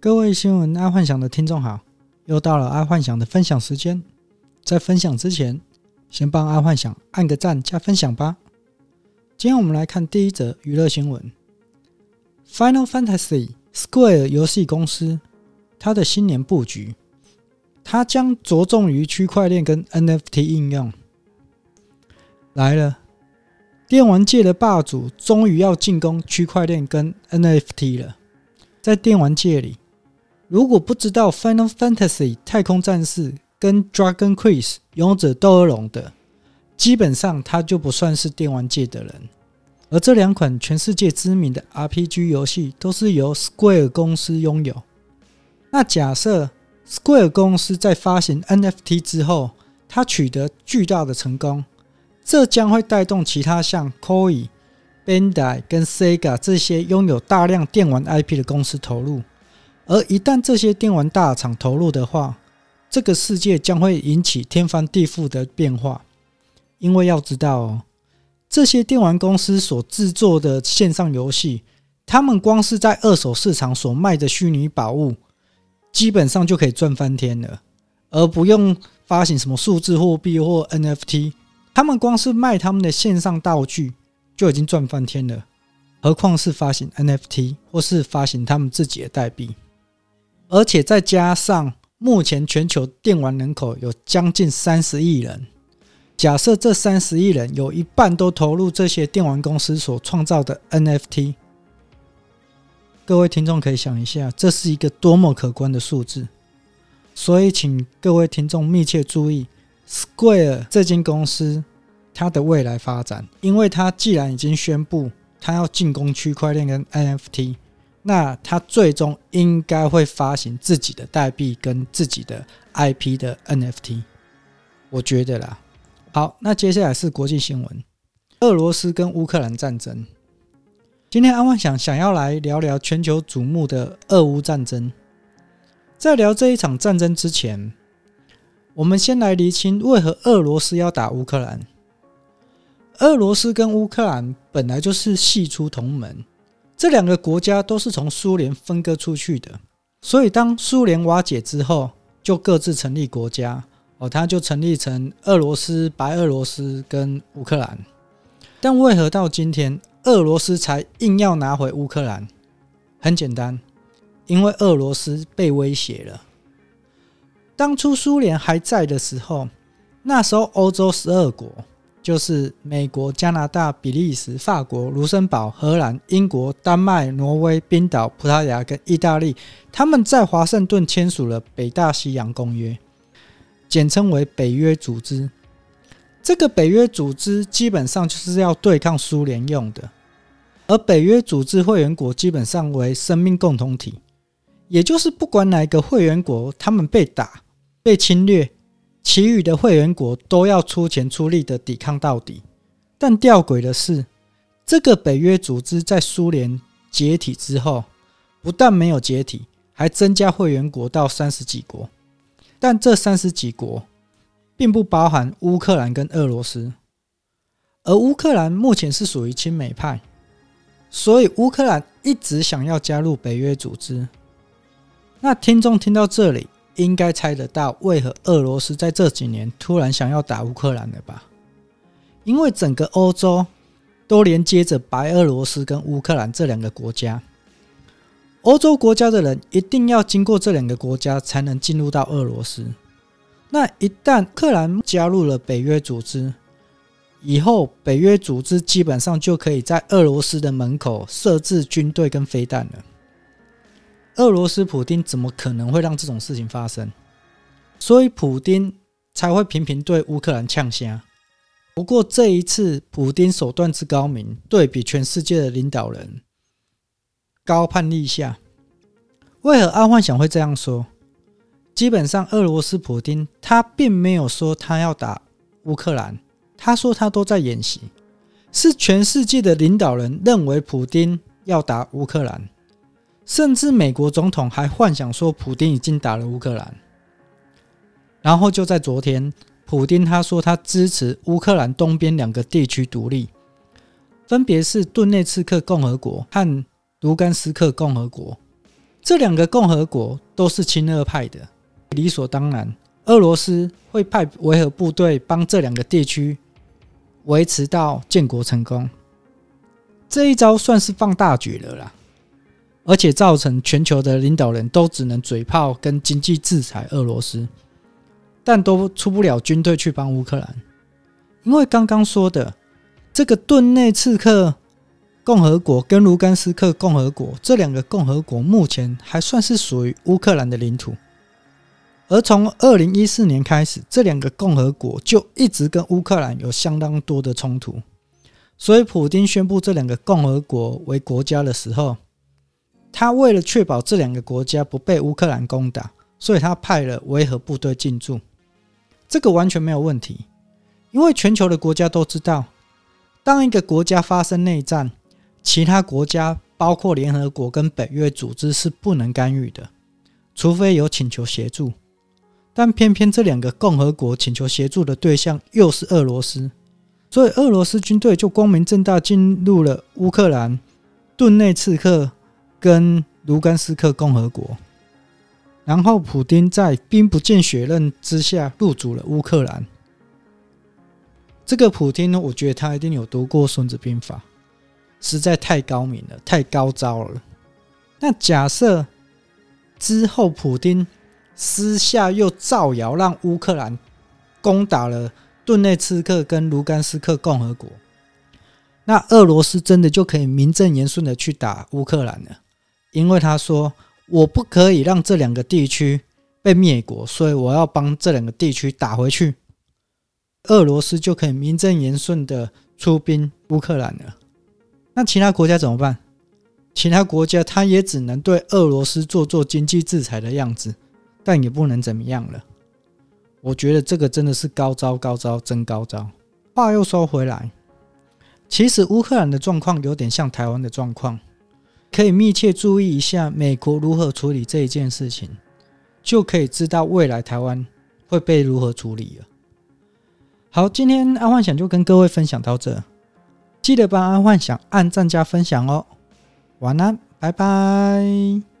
各位新闻爱幻想的听众好，又到了爱幻想的分享时间。在分享之前，先帮爱幻想按个赞加分享吧。今天我们来看第一则娱乐新闻：Final Fantasy Square 游戏公司它的新年布局，它将着重于区块链跟 NFT 应用。来了，电玩界的霸主终于要进攻区块链跟 NFT 了。在电玩界里，如果不知道《Final Fantasy》太空战士跟《Dragon Quest》勇者斗恶龙的，基本上他就不算是电玩界的人。而这两款全世界知名的 RPG 游戏都是由 Square 公司拥有。那假设 Square 公司在发行 NFT 之后，它取得巨大的成功，这将会带动其他像 Koei、Bandai 跟 Sega 这些拥有大量电玩 IP 的公司投入。而一旦这些电玩大厂投入的话，这个世界将会引起天翻地覆的变化。因为要知道哦，这些电玩公司所制作的线上游戏，他们光是在二手市场所卖的虚拟宝物，基本上就可以赚翻天了，而不用发行什么数字货币或 NFT。他们光是卖他们的线上道具，就已经赚翻天了，何况是发行 NFT 或是发行他们自己的代币。而且再加上目前全球电玩人口有将近三十亿人，假设这三十亿人有一半都投入这些电玩公司所创造的 NFT，各位听众可以想一下，这是一个多么可观的数字。所以，请各位听众密切注意 Square 这间公司它的未来发展，因为它既然已经宣布它要进攻区块链跟 NFT。那他最终应该会发行自己的代币跟自己的 IP 的 NFT，我觉得啦。好，那接下来是国际新闻：俄罗斯跟乌克兰战争。今天安幻想想要来聊聊全球瞩目的俄乌战争。在聊这一场战争之前，我们先来厘清为何俄罗斯要打乌克兰。俄罗斯跟乌克兰本来就是系出同门。这两个国家都是从苏联分割出去的，所以当苏联瓦解之后，就各自成立国家哦，它就成立成俄罗斯、白俄罗斯跟乌克兰。但为何到今天俄罗斯才硬要拿回乌克兰？很简单，因为俄罗斯被威胁了。当初苏联还在的时候，那时候欧洲十二国。就是美国、加拿大、比利时、法国、卢森堡、荷兰、英国、丹麦、挪威、冰岛、葡萄牙跟意大利，他们在华盛顿签署了北大西洋公约，简称为北约组织。这个北约组织基本上就是要对抗苏联用的，而北约组织会员国基本上为生命共同体，也就是不管哪个会员国，他们被打、被侵略。其余的会员国都要出钱出力的抵抗到底，但吊诡的是，这个北约组织在苏联解体之后，不但没有解体，还增加会员国到三十几国。但这三十几国并不包含乌克兰跟俄罗斯，而乌克兰目前是属于亲美派，所以乌克兰一直想要加入北约组织。那听众听到这里，应该猜得到为何俄罗斯在这几年突然想要打乌克兰了吧？因为整个欧洲都连接着白俄罗斯跟乌克兰这两个国家，欧洲国家的人一定要经过这两个国家才能进入到俄罗斯。那一旦乌克兰加入了北约组织，以后北约组织基本上就可以在俄罗斯的门口设置军队跟飞弹了。俄罗斯普丁怎么可能会让这种事情发生？所以普丁才会频频对乌克兰呛声。不过这一次，普丁手段之高明，对比全世界的领导人，高攀立下。为何阿幻想会这样说？基本上，俄罗斯普丁他并没有说他要打乌克兰，他说他都在演习。是全世界的领导人认为普丁要打乌克兰。甚至美国总统还幻想说，普丁已经打了乌克兰。然后就在昨天，普丁他说他支持乌克兰东边两个地区独立，分别是顿内茨克共和国和卢甘斯克共和国。这两个共和国都是亲俄派的，理所当然，俄罗斯会派维和部队帮这两个地区维持到建国成功。这一招算是放大绝了啦，而且造成全球的领导人都只能嘴炮跟经济制裁俄罗斯，但都出不了军队去帮乌克兰，因为刚刚说的这个顿内茨克共和国跟卢甘斯克共和国这两个共和国目前还算是属于乌克兰的领土，而从二零一四年开始，这两个共和国就一直跟乌克兰有相当多的冲突。所以，普丁宣布这两个共和国为国家的时候，他为了确保这两个国家不被乌克兰攻打，所以他派了维和部队进驻。这个完全没有问题，因为全球的国家都知道，当一个国家发生内战，其他国家包括联合国跟北约组织是不能干预的，除非有请求协助。但偏偏这两个共和国请求协助的对象又是俄罗斯。所以，俄罗斯军队就光明正大进入了乌克兰顿内茨克跟卢甘斯克共和国，然后普丁在兵不见血刃之下入主了乌克兰。这个普丁呢，我觉得他一定有读过《孙子兵法》，实在太高明了，太高招了。那假设之后普丁私下又造谣，让乌克兰攻打了。顿内茨克跟卢甘斯克共和国，那俄罗斯真的就可以名正言顺的去打乌克兰了，因为他说我不可以让这两个地区被灭国，所以我要帮这两个地区打回去。俄罗斯就可以名正言顺的出兵乌克兰了。那其他国家怎么办？其他国家他也只能对俄罗斯做做经济制裁的样子，但也不能怎么样了。我觉得这个真的是高招，高招，真高招。话又说回来，其实乌克兰的状况有点像台湾的状况，可以密切注意一下美国如何处理这一件事情，就可以知道未来台湾会被如何处理了。好，今天阿幻想就跟各位分享到这，记得帮阿幻想按赞加分享哦。晚安，拜拜。